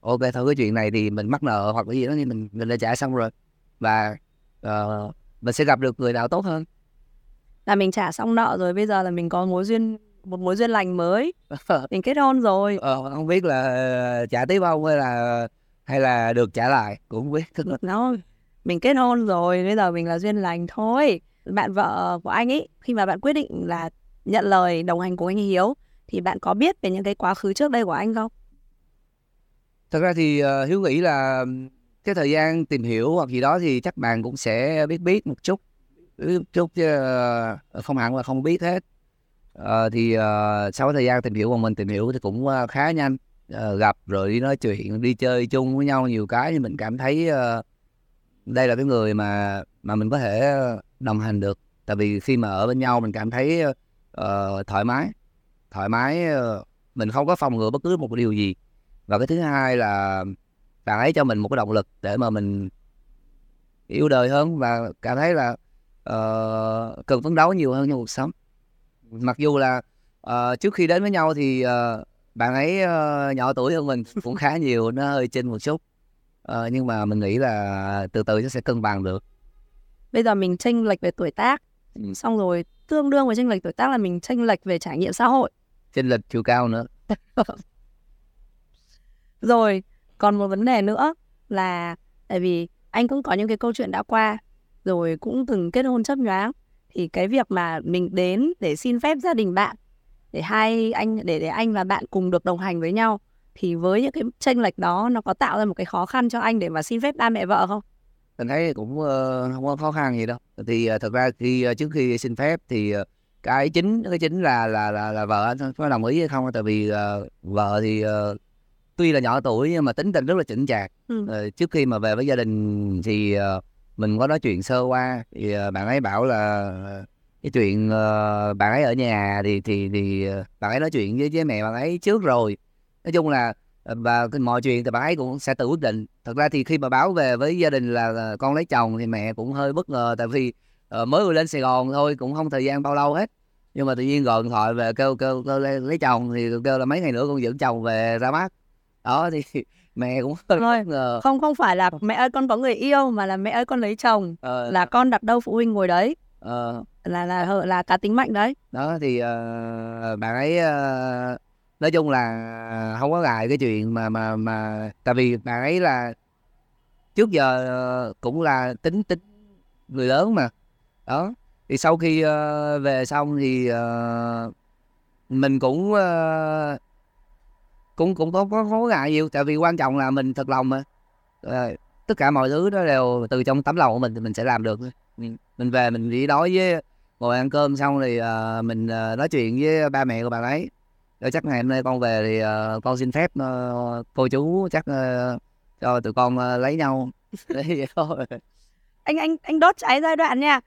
ok thôi cái chuyện này thì mình mắc nợ hoặc cái gì đó thì mình mình đã trả xong rồi. Và uh, mình sẽ gặp được người nào tốt hơn. Là mình trả xong nợ rồi bây giờ là mình có mối duyên một mối duyên lành mới. Mình kết hôn rồi. Ờ, không biết là trả tiếp không hay là hay là được trả lại cũng không biết. Nó mình kết hôn rồi bây giờ mình là duyên lành thôi. Bạn vợ của anh ấy khi mà bạn quyết định là nhận lời đồng hành cùng anh Hiếu thì bạn có biết về những cái quá khứ trước đây của anh không? Thật ra thì uh, Hiếu nghĩ là cái thời gian tìm hiểu hoặc gì đó thì chắc bạn cũng sẽ biết biết một chút. Chút chứ uh, không hẳn là không biết hết uh, thì uh, sau thời gian tìm hiểu của mình tìm hiểu thì cũng uh, khá nhanh. Uh, gặp rồi đi nói chuyện đi chơi chung với nhau nhiều cái thì mình cảm thấy uh, đây là cái người mà mà mình có thể đồng hành được. Tại vì khi mà ở bên nhau mình cảm thấy uh, thoải mái thoải mái uh, mình không có phòng ngừa bất cứ một điều gì. Và cái thứ hai là bạn ấy cho mình một cái động lực để mà mình yêu đời hơn và cảm thấy là uh, cần phấn đấu nhiều hơn trong cuộc sống mặc dù là uh, trước khi đến với nhau thì uh, bạn ấy uh, nhỏ tuổi hơn mình cũng khá nhiều nó hơi trên một chút. Uh, nhưng mà mình nghĩ là từ từ nó sẽ cân bằng được. Bây giờ mình tranh lệch về tuổi tác. Ừ. xong rồi tương đương với tranh lệch tuổi tác là mình tranh lệch về trải nghiệm xã hội. Tranh lệch chiều cao nữa. Rồi còn một vấn đề nữa là tại vì anh cũng có những cái câu chuyện đã qua rồi cũng từng kết hôn chấp nhoáng thì cái việc mà mình đến để xin phép gia đình bạn để hai anh để để anh và bạn cùng được đồng hành với nhau thì với những cái tranh lệch đó nó có tạo ra một cái khó khăn cho anh để mà xin phép ba mẹ vợ không? Mình thấy cũng uh, không có khó khăn gì đâu. Thì uh, thật ra khi uh, trước khi xin phép thì uh, cái chính cái chính là là là, là vợ anh có đồng ý hay không? Tại vì uh, vợ thì uh, tuy là nhỏ tuổi nhưng mà tính tình rất là chững chạc. Ừ. Uh, trước khi mà về với gia đình thì uh, mình có nói chuyện sơ qua thì ờ, bạn ấy bảo là ờ, cái chuyện uh, bạn ấy ở nhà thì thì thì bạn ấy nói chuyện với với mẹ bạn ấy trước rồi. Nói chung là và mọi chuyện thì bạn ấy cũng sẽ tự quyết định. Thật ra thì khi mà báo về với gia đình là con lấy chồng thì mẹ cũng hơi bất ngờ tại vì uh, mới vừa lên Sài Gòn thôi cũng không thời gian bao lâu hết. Nhưng mà tự nhiên gọi điện thoại về kêu kêu, kêu lấy, lấy chồng thì kêu là mấy ngày nữa con dẫn chồng về ra mắt đó thì mẹ cũng hơi Thôi, ngờ. không không phải là mẹ ơi con có người yêu mà là mẹ ơi con lấy chồng. Ờ, là con đặt đâu phụ huynh ngồi đấy. Ờ, là là là, là cá tính mạnh đấy. Đó thì uh, bạn ấy uh, nói chung là không có ngại cái chuyện mà mà mà tại vì bạn ấy là trước giờ ờ, cũng là tính tính người lớn mà. Đó thì sau khi ờ, về xong thì ờ, mình cũng ờ, cũng cũng có có có ngại nhiều tại vì quan trọng là mình thật lòng mà. Ờ, tất cả mọi thứ đó đều từ trong tấm lòng của mình thì mình sẽ làm được. Mình, mình về mình đi đói với ngồi ăn cơm xong thì uh, mình uh, nói chuyện với ba mẹ của bạn ấy. Rồi chắc ngày hôm nay con về thì uh, con xin phép uh, cô chú chắc uh, cho tụi con uh, lấy nhau. Đấy, vậy thôi. Anh anh anh đốt cháy giai đoạn nha.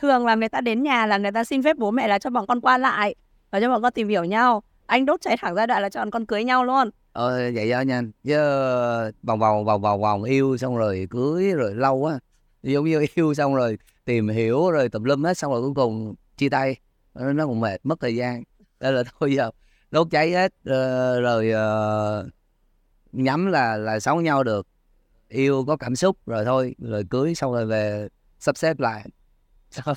Thường là người ta đến nhà là người ta xin phép bố mẹ là cho bọn con qua lại và cho bọn con tìm hiểu nhau anh đốt cháy thẳng giai đoạn là cho bọn con cưới nhau luôn. Ờ vậy đó nha. Chứ vòng vòng vòng vòng vòng yêu xong rồi cưới rồi lâu á. Giống như yêu xong rồi tìm hiểu rồi tùm lum hết xong rồi cuối cùng chia tay. Nó nó cũng mệt mất thời gian. Đây là thôi giờ đốt cháy hết ờ, rồi ờ, nhắm là là sống nhau được. Yêu có cảm xúc rồi thôi rồi cưới xong rồi về sắp xếp lại.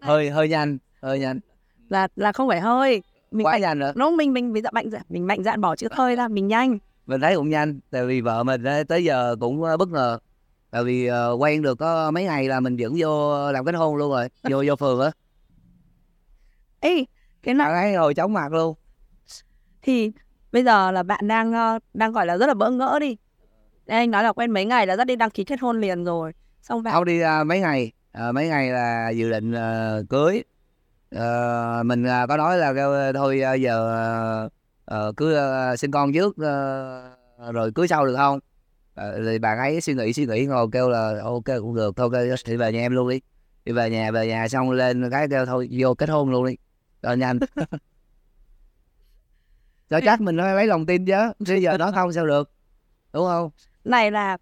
Hơi hơi nhanh hơi nhanh. Là là không phải hơi mình quá mạnh nhanh rồi. Nó mình mình mình mạnh dạn mình mạnh dạn bỏ chữ hơi ra mình nhanh. Mình thấy cũng nhanh tại vì vợ mình tới giờ cũng ờ, bất ngờ. Tại vì ờ, quen được có mấy ngày là mình dẫn vô làm kết hôn luôn rồi vô vô phường á. Ê, cái nào ấy ngồi chóng mặt luôn. Thì bây giờ là bạn đang ờ, đang gọi là rất là bỡ ngỡ đi. Đây, anh nói là quen mấy ngày là rất đi đăng ký kết hôn liền rồi. Xong bạn không đi ra mấy ngày. Ờ, mấy ngày là dự định ờ, cưới Ờ, mình ờ, có nói là kêu, thôi ờ, giờ ờ, cứ ờ, sinh con trước ờ, rồi cưới sau được không? Ờ, thì bạn ấy suy nghĩ suy nghĩ ngồi kêu là ok cũng được thôi kêu, thì về nhà em luôn đi. Đi về nhà về nhà xong lên cái kêu thôi vô kết hôn luôn đi. Cho nhanh. Cho chắc mình phải lấy lòng tin chứ chứ giờ nói không sao được đúng không? Này là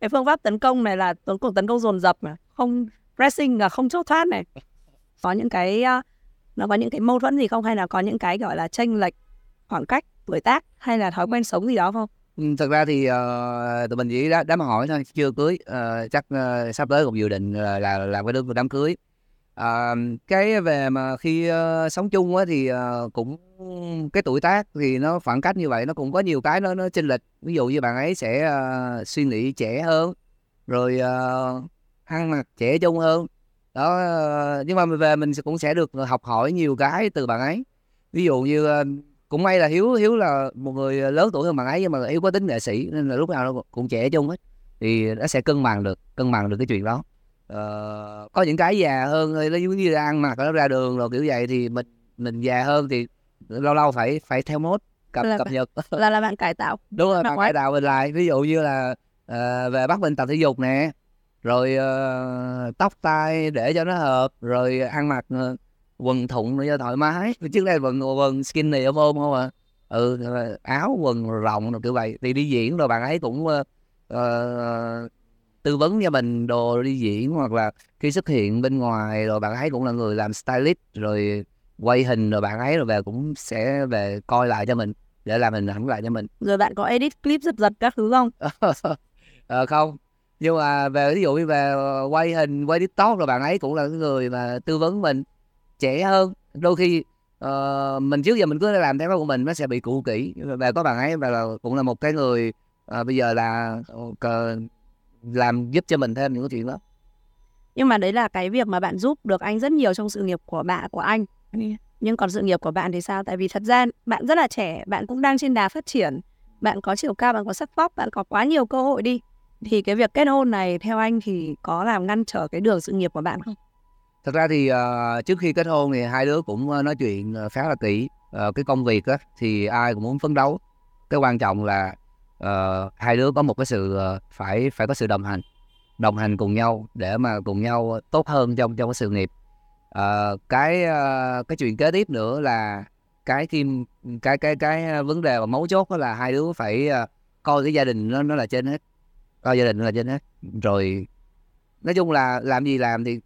cái phương pháp tấn công này là tấn công tấn công dồn dập mà không pressing là không chốt thoát này có những cái ờ, nó có những cái mâu thuẫn gì không? Hay là có những cái gọi là tranh lệch khoảng cách tuổi tác hay là thói quen sống gì đó không? Thực thật ra thì uh, tụi mình chỉ đã đám hỏi thôi chưa cưới. Uh, chắc uh, sắp tới cũng dự định là, là làm cái đơn đám cưới. Uh, cái về mà khi uh, sống chung á thì uh, cũng cái tuổi tác thì nó khoảng cách như vậy nó cũng có nhiều cái nó nó chênh lệch. Ví dụ như bạn ấy sẽ uh, suy nghĩ trẻ hơn rồi uh, ăn mặc trẻ trung hơn đó ờ, nhưng mà về mình cũng sẽ được học hỏi nhiều cái từ bạn ấy. Ví dụ như ờ, cũng may là hiếu hiếu là một người lớn tuổi hơn bạn ấy nhưng mà hiếu có tính nghệ sĩ nên là lúc nào nó cũng trẻ trung hết thì nó sẽ cân bằng được cân bằng được cái chuyện đó. Ờ, có những cái già hơn nó giống như là ăn mặc nó ra đường rồi kiểu vậy thì mình mình già hơn thì lâu lâu phải phải theo mốt cập Là cập nhật. là là bạn cải tạo đúng rồi bạn cải tạo mình lại. Ví dụ như là ờ, về bắt mình tập thể dục nè rồi ờ, tóc tai để cho nó hợp rồi ăn mặc ờ, quần thụng cho thoải mái. Trước đây quần quần skinny ôm ôm không à? Ừ áo quần rộng rồi kiểu vậy. Thì đi diễn rồi bạn ấy cũng ờ, ờ, tư vấn cho mình đồ đi diễn hoặc là khi xuất hiện bên ngoài rồi bạn ấy cũng là người làm stylist rồi quay hình rồi bạn ấy rồi về cũng sẽ về coi lại cho mình để làm hình ảnh lại cho mình. Rồi bạn có edit clip giật giật các thứ không? Ờ, không nhưng mà về ví dụ như về ờ, quay hình quay tiktok rồi bạn ấy cũng là cái người mà tư vấn mình trẻ hơn. Đôi khi uh, mình trước giờ mình cứ làm theo cái của mình nó sẽ bị cũ kỹ. Và có bạn ấy và là cũng là một cái người uh, bây giờ là uh, làm giúp cho mình thêm những cái chuyện đó. Nhưng mà đấy là cái việc mà bạn giúp được anh rất nhiều trong sự nghiệp của bạn của anh. Nhưng còn sự nghiệp của bạn thì sao? Tại vì thật ra bạn rất là trẻ bạn cũng đang trên đà phát triển. Bạn có chiều cao bạn có sắc vóc bạn có quá nhiều cơ hội đi thì cái việc kết hôn này theo anh thì có làm ngăn trở cái đường sự nghiệp của bạn không? Thật ra thì uh, trước khi kết hôn thì hai đứa cũng ờ, nói chuyện ờ, khá là kỹ. Uh, cái công việc á thì ai cũng muốn phấn đấu. Cái quan trọng là uh, hai đứa có một cái sự uh, phải phải có sự đồng hành đồng hành cùng nhau để mà cùng nhau tốt hơn trong trong cái sự nghiệp. Uh, cái uh, cái chuyện kế tiếp nữa là cái kim cái cái cái vấn đề mà mấu chốt đó là hai đứa phải coi cái gia đình nó nó là trên hết coi gia đình là trên hết rồi nói chung là làm gì làm thì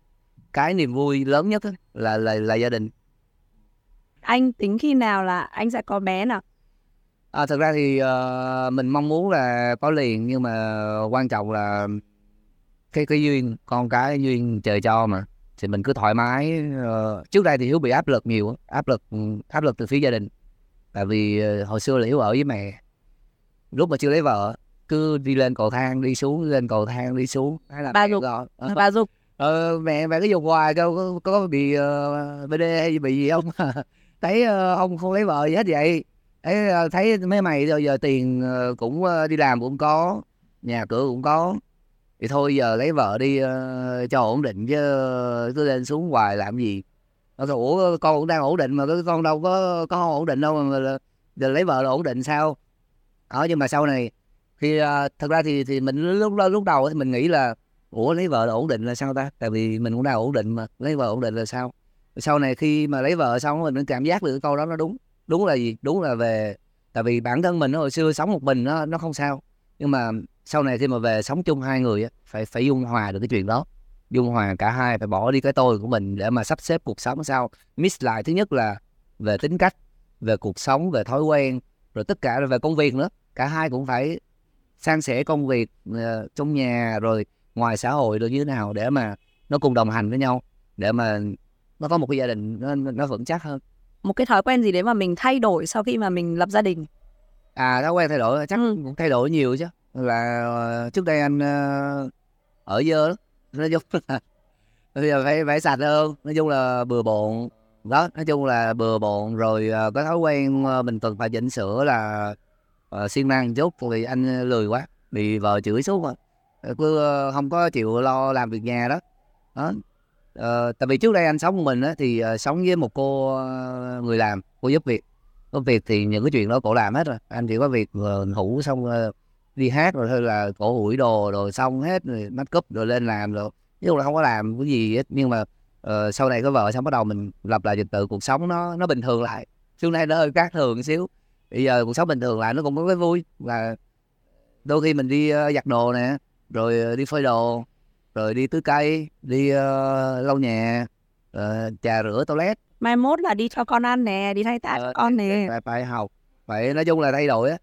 cái niềm vui lớn nhất là là là gia đình. Anh tính khi nào là anh sẽ có bé nào? À, thật ra thì uh, mình mong muốn là có liền nhưng mà quan trọng là cái cái duyên con cái duyên trời cho mà. Thì mình cứ thoải mái uh, trước đây thì hiếu bị áp lực nhiều áp lực áp lực từ phía gia đình. Tại vì uh, hồi xưa là hiếu ở với mẹ lúc mà chưa lấy vợ cứ đi lên cầu thang đi xuống lên cầu thang đi xuống. Hay là ba dục. gọi ờ, ba dục. Ờ, mẹ mẹ cứ dục hoài có, có, có bị uh, bd hay bị gì không? Thấy uh, ông không lấy vợ gì hết vậy. Ấy uh, thấy mấy mày giờ, giờ tiền uh, cũng uh, đi làm cũng có nhà cửa cũng có. Thì thôi giờ lấy vợ đi uh, cho ổn định chứ cứ lên xuống hoài làm gì. Nó ủa con cũng đang ổn định mà con đâu có có ổn định đâu mà giờ lấy vợ là ổn định sao? Đó nhưng mà sau này thì uh, thật ra thì thì mình lúc lúc đầu thì mình nghĩ là ủa lấy vợ là ổn định là sao ta? Tại vì mình cũng đang ổn định mà lấy vợ ổn định là sao? Sau này khi mà lấy vợ xong mình cảm giác được câu đó nó đúng. Đúng là gì? Đúng là về tại vì bản thân mình hồi xưa sống một mình nó nó không sao. Nhưng mà sau này khi mà về sống chung hai người phải phải dung hòa được cái chuyện đó. Dung hòa cả hai phải bỏ đi cái tôi của mình để mà sắp xếp cuộc sống sao? Mix lại thứ nhất là về tính cách về cuộc sống về thói quen rồi tất cả là về công việc nữa. Cả hai cũng phải san sẻ công việc uh, trong nhà rồi ngoài xã hội rồi như thế nào để mà nó cùng đồng hành với nhau để mà nó có một cái gia đình nó, nó vững chắc hơn? Một cái thói quen gì đấy mà mình thay đổi sau khi mà mình lập gia đình? À thói quen thay đổi chắc ừ. cũng thay đổi nhiều chứ. Là uh, trước đây anh uh, ở dơ đó nói chung là bây giờ phải phải sạch hơn. Nói chung là bừa bộn. Đó nói chung là bừa bộn. Rồi uh, có thói quen uh, mình cần phải chỉnh sửa là uh, siêng năng chút thì anh ờ, lười quá bị vợ chửi suốt mà ờ, cứ uh, không có chịu lo làm việc nhà đó. Đó. Uh, tại vì trước đây anh sống một mình á thì uh, sống với một cô uh, người làm cô giúp việc. Có việc thì những cái chuyện đó cổ làm hết rồi. Anh chỉ có việc uh, hủ xong uh, đi hát rồi thôi là cổ hủi đồ rồi xong hết rồi make up rồi lên làm rồi. Chứ là không có làm cái gì hết nhưng mà uh, sau này có vợ xong bắt đầu mình lập lại trật tự cuộc sống nó nó bình thường lại. Trước nay nó hơi khác thường một xíu bây giờ cuộc sống bình thường lại nó cũng có cái vui là đôi khi mình đi uh, giặt đồ nè rồi uh, đi phơi đồ rồi đi tưới cây đi uh, lau nhà uh, trà rửa toilet. Mai mốt là đi cho con ăn nè đi thay tã cho con nè. phải, phải học phải nói chung là thay đổi á.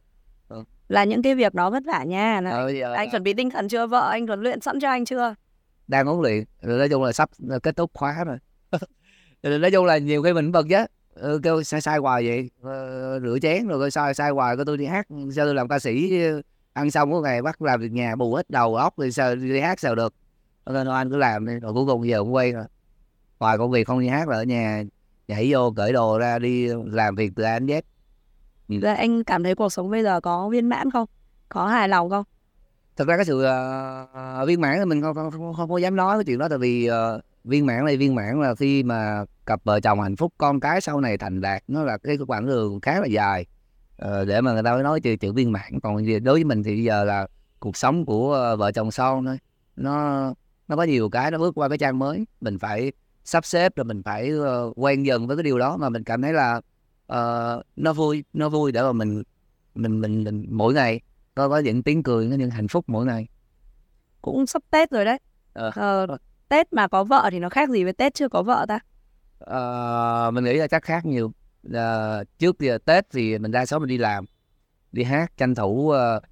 Ừ. là những cái việc đó vất vả nha. Ừ, giờ, anh chuẩn bị tinh thần chưa vợ anh huấn luyện sẵn cho anh chưa? Đang huấn luyện nói chung là sắp kết thúc khóa rồi. Nói chung là nhiều khi mình bật chứ ừ, kêu sai sai hoài vậy. Ờ, rửa chén rồi coi sai sai hoài có tôi đi hát sao tôi làm ca sĩ ăn xong có ngày bắt làm việc nhà bù hết đầu óc thì sao đi hát sao được. Nên anh cứ làm đi rồi cuối cùng giờ cũng quay rồi. Ngoài công việc không đi hát là ở nhà nhảy vô cởi đồ ra đi làm việc từ A đến Z. Ừ. Anh cảm thấy cuộc sống bây giờ có viên mãn không? Có hài lòng không? Thật ra cái sự uh, viên mãn thì mình không, không, không, không có dám nói cái chuyện đó tại vì uh, viên mãn này viên mãn là khi mà cặp vợ chồng hạnh phúc con cái sau này thành đạt nó là cái quãng đường khá là dài. Uh, để mà người ta mới nói chữ chữ viên mãn. Còn đối với mình thì bây giờ là cuộc sống của uh, vợ chồng son thôi. Nó nó có nhiều cái nó bước qua cái trang mới. Mình phải sắp xếp rồi mình phải uh, quen dần với cái điều đó mà mình cảm thấy là uh, nó vui nó vui để mà mình mình mình, mình mỗi ngày có có những tiếng cười có những hạnh phúc mỗi ngày. Cũng sắp tết rồi đấy. Ờ. Ờ, tết mà có vợ thì nó khác gì với tết chưa có vợ ta ờ, mình nghĩ là chắc khác nhiều. Uh, trước thì tết thì mình đa số mình đi làm đi hát tranh thủ uh,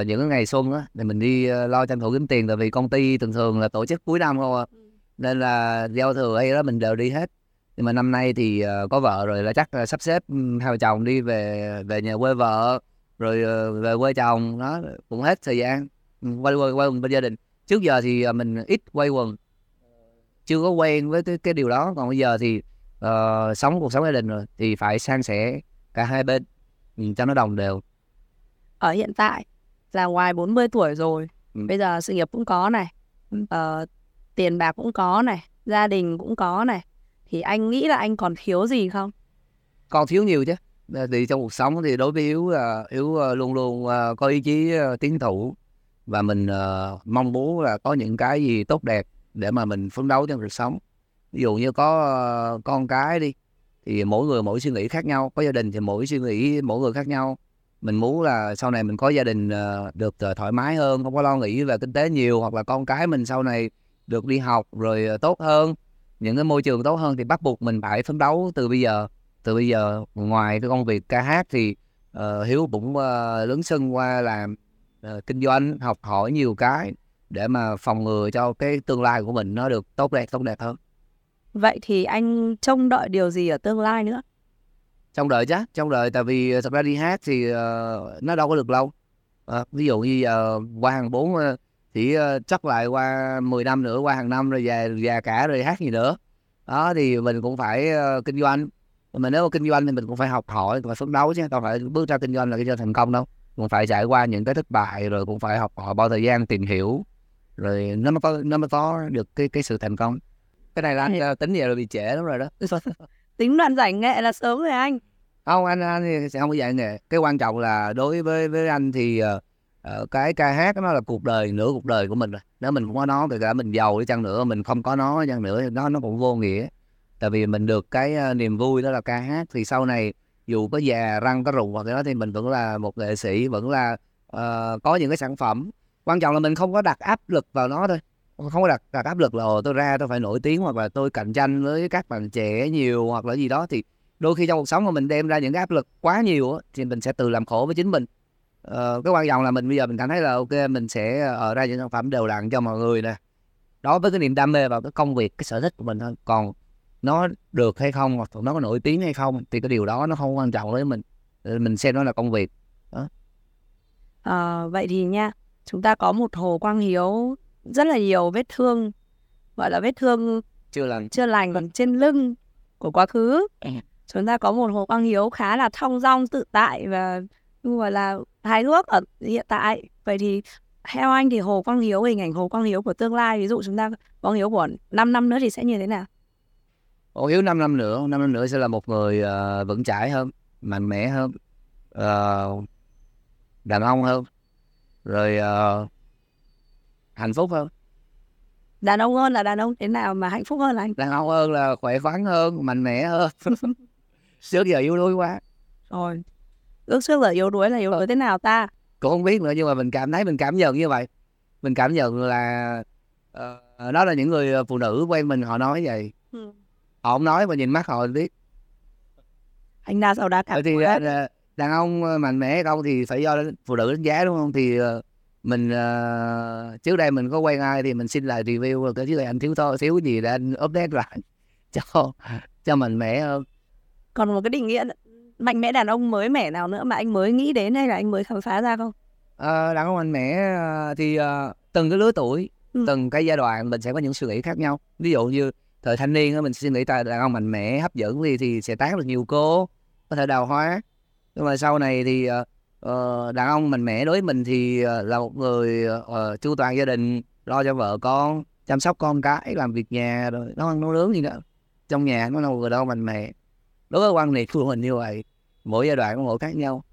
uh, những cái ngày xuân á thì mình đi uh, lo tranh thủ kiếm tiền. Tại vì công ty thường thường là tổ chức cuối năm không à. Ừ. nên là giao thừa hay đó mình đều đi hết. Nhưng mà năm nay thì uh, có vợ rồi là chắc là sắp xếp hai vợ chồng đi về về nhà quê vợ rồi uh, về quê chồng nó cũng hết thời gian quay quay quay bên gia đình. Trước giờ thì uh, mình ít quay quần chưa có quen với cái, cái điều đó. Còn bây giờ thì uh, sống cuộc sống gia đình rồi thì phải san sẻ cả hai bên cho nó đồng đều. Ở hiện tại là ngoài 40 tuổi rồi ừ. bây giờ sự nghiệp cũng có này uh, tiền bạc cũng có này gia đình cũng có này thì anh nghĩ là anh còn thiếu gì không? Còn thiếu nhiều chứ. Thì trong cuộc sống thì đối với hiếu là hiếu luôn luôn có ý chí tiến thủ. Và mình uh, mong muốn là có những cái gì tốt đẹp để mà mình phấn đấu trong cuộc sống. Ví dụ như có ờ, con cái đi thì mỗi người mỗi suy nghĩ khác nhau. Có gia đình thì mỗi suy nghĩ mỗi người khác nhau. Mình muốn là sau này mình có gia đình ờ, được ờ, thoải mái hơn không có lo nghĩ về kinh tế nhiều hoặc là con cái mình sau này được đi học rồi tốt hơn. Những cái môi trường tốt hơn thì bắt buộc mình phải phấn đấu từ bây giờ. Từ bây giờ ngoài cái công việc ca hát thì uh, hiếu cũng uh, lớn sân qua làm uh, kinh doanh học hỏi nhiều cái để mà phòng ngừa cho cái tương lai của mình nó được tốt đẹp tốt đẹp hơn. Vậy thì anh trông đợi điều gì ở tương lai nữa? Trong đời chứ trong đời tại vì thật ra đi hát thì uh, nó đâu có được lâu. Uh, ví dụ như uh, qua hàng bốn uh, chỉ uh, chắc lại qua 10 năm nữa qua hàng năm rồi già già cả rồi hát gì nữa. Đó thì mình cũng phải uh, kinh doanh. Mà nếu mà kinh doanh thì mình cũng phải học hỏi cũng phải phấn đấu chứ đâu phải bước ra kinh doanh là kinh doanh thành công đâu. Cũng phải trải qua những cái thất bại rồi cũng phải học hỏi bao thời gian tìm hiểu rồi nó mới có nó mới có được cái cái sự thành công. Cái này là anh tính vậy rồi bị trễ lắm rồi đó. Tính đoạn giải nghệ là sớm rồi anh. Không anh anh thì sẽ không có dạy nghề cái quan trọng là đối với với anh thì uh, cái ca hát nó là cuộc đời nửa cuộc đời của mình rồi. Nếu mình không có nó kể cả mình giàu đi chăng nữa mình không có nó chăng nữa thì nó nó cũng vô nghĩa. Tại vì mình được cái uh, niềm vui đó là ca hát. Thì sau này dù có già răng có rụng hoặc cái đó thì mình vẫn là một nghệ sĩ vẫn là uh, có những cái sản phẩm quan trọng là mình không có đặt áp lực vào nó thôi. Không có đặt đặt áp lực là ờ, tôi ra tôi phải nổi tiếng hoặc là tôi cạnh tranh với các bạn trẻ nhiều hoặc là gì đó. Thì đôi khi trong cuộc sống mà mình đem ra những cái áp lực quá nhiều thì mình sẽ tự làm khổ với chính mình. Ờ, cái quan trọng là mình bây giờ mình cảm thấy là ok mình sẽ ở ra những sản phẩm đều đặn cho mọi người nè. Đó với cái niềm đam mê vào cái công việc cái sở thích của mình thôi. Còn nó được hay không hoặc nó có nổi tiếng hay không thì cái điều đó nó không quan trọng với mình. Ờ, mình xem nó là công việc. Đó. À, vậy thì nha chúng ta có một hồ quang hiếu rất là nhiều vết thương gọi là vết thương chưa lành. chưa lành trên lưng của quá khứ. Ừ. chúng ta có một hồ quang hiếu khá là thong dong tự tại và gọi là hài hước ở hiện tại. Vậy thì theo anh thì hồ quang hiếu hình ảnh hồ quang hiếu của tương lai ví dụ chúng ta quang hiếu của 5 năm nữa thì sẽ như thế nào? Hồ hiếu 5 năm nữa 5 năm nữa sẽ là một người uh, vững chãi hơn mạnh mẽ hơn uh, đàn ông hơn rồi uh, hạnh phúc hơn. Đàn ông hơn là đàn ông thế nào mà hạnh phúc hơn là anh? Đàn ông hơn là khỏe khoắn hơn mạnh mẽ hơn. Trước giờ yếu đuối quá. Rồi ước trước giờ yếu đuối là yếu đuối thế nào ta? Cũng không biết nữa nhưng mà mình cảm thấy mình cảm nhận như vậy. Mình cảm nhận là uh, đó là những người phụ nữ quen mình họ nói vậy. Ừ. họ không nói mà nhìn mắt họ biết. Anh đa sau đã cảm thì uh, đàn ông mạnh mẽ không thì phải do phụ nữ đánh giá đúng không? Thì uh, mình uh, trước đây mình có quen ai thì mình xin lại review cái chứ anh thiếu to thiếu gì để anh update lại cho cho mạnh mẽ hơn. Còn một cái định nghĩa mạnh mẽ đàn ông mới mẻ nào nữa mà anh mới nghĩ đến hay là anh mới khám phá ra không? À, đàn ông mạnh mẽ thì uh, từng cái lứa tuổi ừ. từng cái giai đoạn mình sẽ có những suy nghĩ khác nhau. Ví dụ như thời thanh niên mình suy nghĩ ta đàn ông mạnh mẽ hấp dẫn thì thì sẽ tán được nhiều cô có thể đào hóa nhưng mà sau này thì uh, đàn ông mạnh mẽ đối với mình thì uh, là một người uh, chu toàn gia đình lo cho vợ con chăm sóc con cái làm việc nhà rồi nấu ăn nấu nướng gì nữa trong nhà nó là một người đàn ông mạnh mẽ. Đối với quan niệm của mình như vậy mỗi giai đoạn có mỗi khác nhau.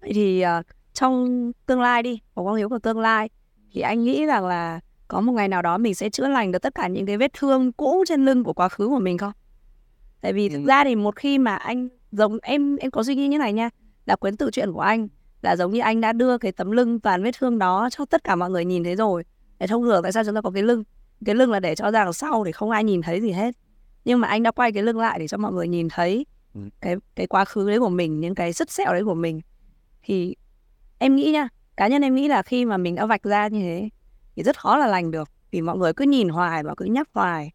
Vậy thì uh, trong tương lai đi của quang hiếu của tương lai thì anh nghĩ rằng là có một ngày nào đó mình sẽ chữa lành được tất cả những cái vết thương cũ trên lưng của quá khứ của mình không? Tại vì thực ra thì một khi mà anh giống em em có suy nghĩ như này nha. Là cuốn tự truyện của anh là giống như anh đã đưa cái tấm lưng toàn vết thương đó cho tất cả mọi người nhìn thấy rồi để thông thường tại sao chúng ta có cái lưng? Cái lưng là để cho ra đằng sau để không ai nhìn thấy gì hết. Nhưng mà anh đã quay cái lưng lại để cho mọi người nhìn thấy ừ. cái cái quá khứ đấy của mình những cái sứt sẹo đấy của mình. Thì em nghĩ nha cá nhân em nghĩ là khi mà mình đã vạch ra như thế thì rất khó là lành được. Vì mọi người cứ nhìn hoài và cứ nhắc hoài.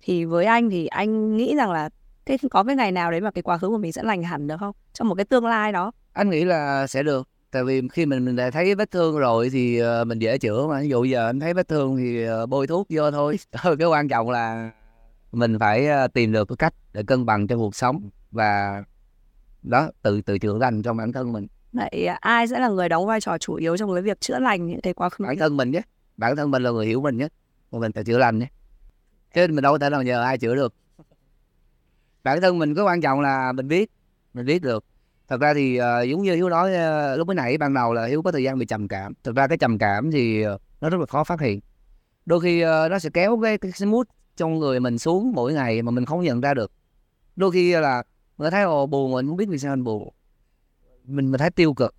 Thì với anh thì anh nghĩ rằng là thế có cái ngày nào đấy mà cái quá khứ của mình sẽ lành hẳn được không? Trong một cái tương lai đó. Anh nghĩ là sẽ được. Tại vì khi mình mình đã thấy vết thương rồi thì uh, mình dễ chữa mà. Ví dụ giờ anh thấy vết thương thì uh, bôi thuốc vô thôi. Cái quan trọng là mình phải uh, tìm được cái cách để cân bằng trong cuộc sống và đó tự tự chữa lành trong bản thân mình. Vậy ai sẽ là người đóng vai trò chủ yếu trong cái việc chữa lành những cái quá khứ? Bản thân mình nhé. Bản thân mình là người hiểu mình nhất mà mình phải chữa lành nhé. Chứ mình đâu có thể nào nhờ ai chữa được bản thân mình có quan trọng là mình biết mình biết được. Thật ra thì uh, giống như hiếu nói uh, lúc mới nãy ban đầu là hiếu có thời gian bị trầm cảm. Thật ra cái trầm cảm thì uh, nó rất là khó phát hiện. Đôi khi uh, nó sẽ kéo cái cái mood trong người mình xuống mỗi ngày mà mình không nhận ra được. Đôi khi là mình thấy ồ buồn mình không biết vì sao mình buồn. Mình mình thấy tiêu cực.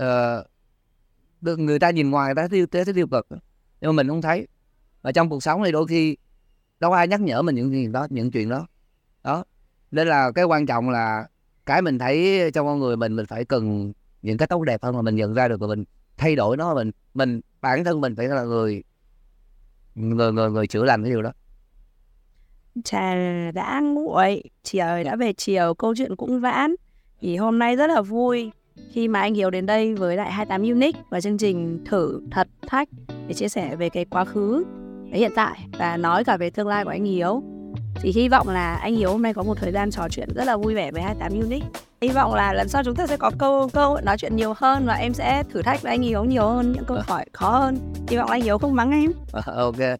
Uh, người ta nhìn ngoài người ta thấy, tiêu, thấy tiêu cực. Nhưng mà mình không thấy. Và trong cuộc sống thì đôi khi đâu ai nhắc nhở mình những chuyện đó những chuyện đó. Đó nên là cái quan trọng là cái mình thấy trong con người mình mình phải cần những cái tốt đẹp hơn mà mình nhận ra được và mình thay đổi nó. Mình mình, bản thân mình phải là người người người người chữa lành cái điều đó. Trà đã nguội. Chiều đã về chiều, câu chuyện cũng vãn. Thì hôm nay rất là vui khi mà anh Hiếu đến đây với lại 28 Unique và chương trình thử thật thách để chia sẻ về cái quá khứ, cái hiện tại và nói cả về tương lai của anh Hiếu thì hy vọng là anh Hiếu hôm nay có một thời gian trò chuyện rất là vui vẻ với 28 Unique hy vọng là lần sau chúng ta sẽ có câu câu nói chuyện nhiều hơn và em sẽ thử thách với anh Hiếu nhiều hơn những câu hỏi khó hơn. Hy vọng anh Hiếu không mắng em. Ok